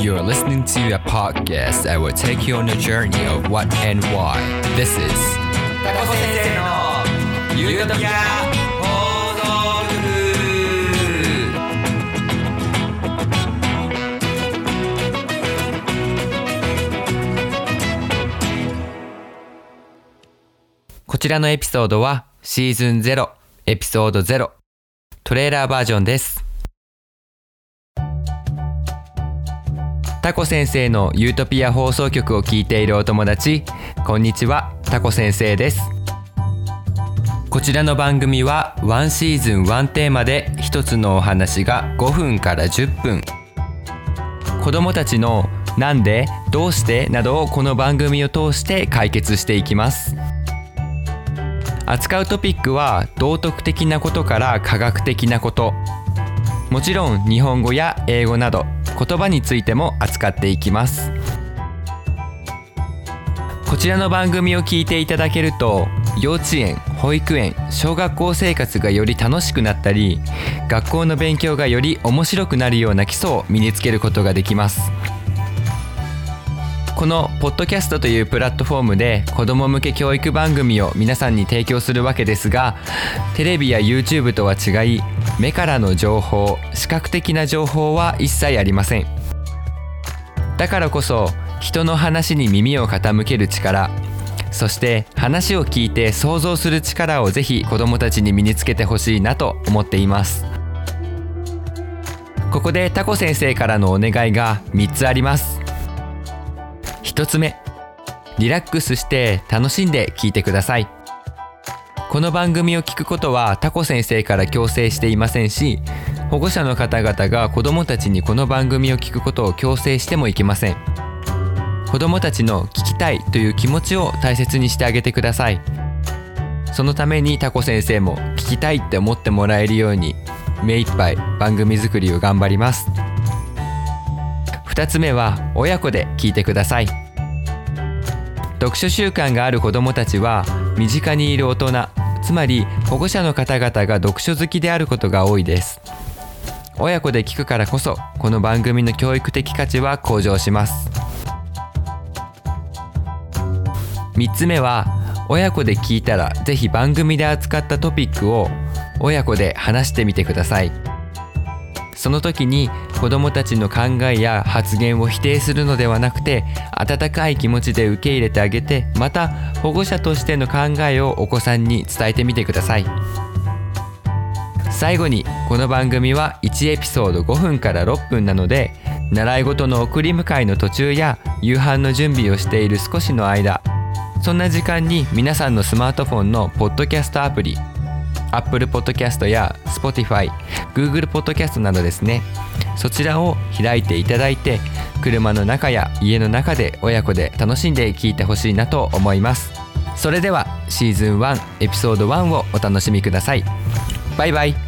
You're listening to a podcast that will take you on a journey of what and why. This is タコ先生のゆるトピア放送局こちらのエピソードはシーズン0エピソード0トレーラーバージョンですタコ先生のユートピア放送局を聞いているお友達こんにちはタコ先生ですこちらの番組は1シーズン1テーマで一つのお話が5分から10分子どもたちの「なんで?」「どうして?」などをこの番組を通して解決していきます扱うトピックは道徳的なことから科学的なこともちろん日本語や英語など言葉についても扱っていきます。こちらの番組を聞いていただけると幼稚園保育園小学校生活がより楽しくなったり学校の勉強がより面白くなるような基礎を身につけることができます。このポッドキャストというプラットフォームで子ども向け教育番組を皆さんに提供するわけですがテレビや YouTube とは違い目からの情報視覚的な情報は一切ありません。だからこそ人の話に耳を傾ける力そして話を聞いて想像する力をぜひ子どもたちに身につけてほしいなと思っています。ここでタコ先生からのお願いが3つあります。1つ目。リラックスして楽しんで聞いてください。この番組を聞くことはタコ先生から強制していませんし保護者の方々が子どもたちにこの番組を聞くことを強制してもいけません。子どもたちの聞きたいという気持ちを大切にしてあげてください。そのためにタコ先生も聞きたいって思ってもらえるように目いっぱい番組作りを頑張ります。2つ目は親子で聞いてください。読書習慣がある子どもたちは身近にいる大人つまり保護者の方々が読書好きであることが多いです。親子で聞くからこそこの番組の教育的価値は向上します。3つ目は親子で聞いたらぜひ番組で扱ったトピックを親子で話してみてください。その時に子どもたちの考えや発言を否定するのではなくて温かい気持ちで受け入れてあげてまた保護者としての考えをお子さんに伝えてみてください。最後にこの番組は1エピソード5分から6分なので習い事の送り迎えの途中や夕飯の準備をしている少しの間そんな時間に皆さんのスマートフォンのポッドキャストアプリ Apple Podcast や Spotify、Google Podcast などですね。そちらを開いていただいて車の中や家の中で親子で楽しんで聴いてほしいなと思います。それではシーズン1エピソード1をお楽しみください。バイバイ。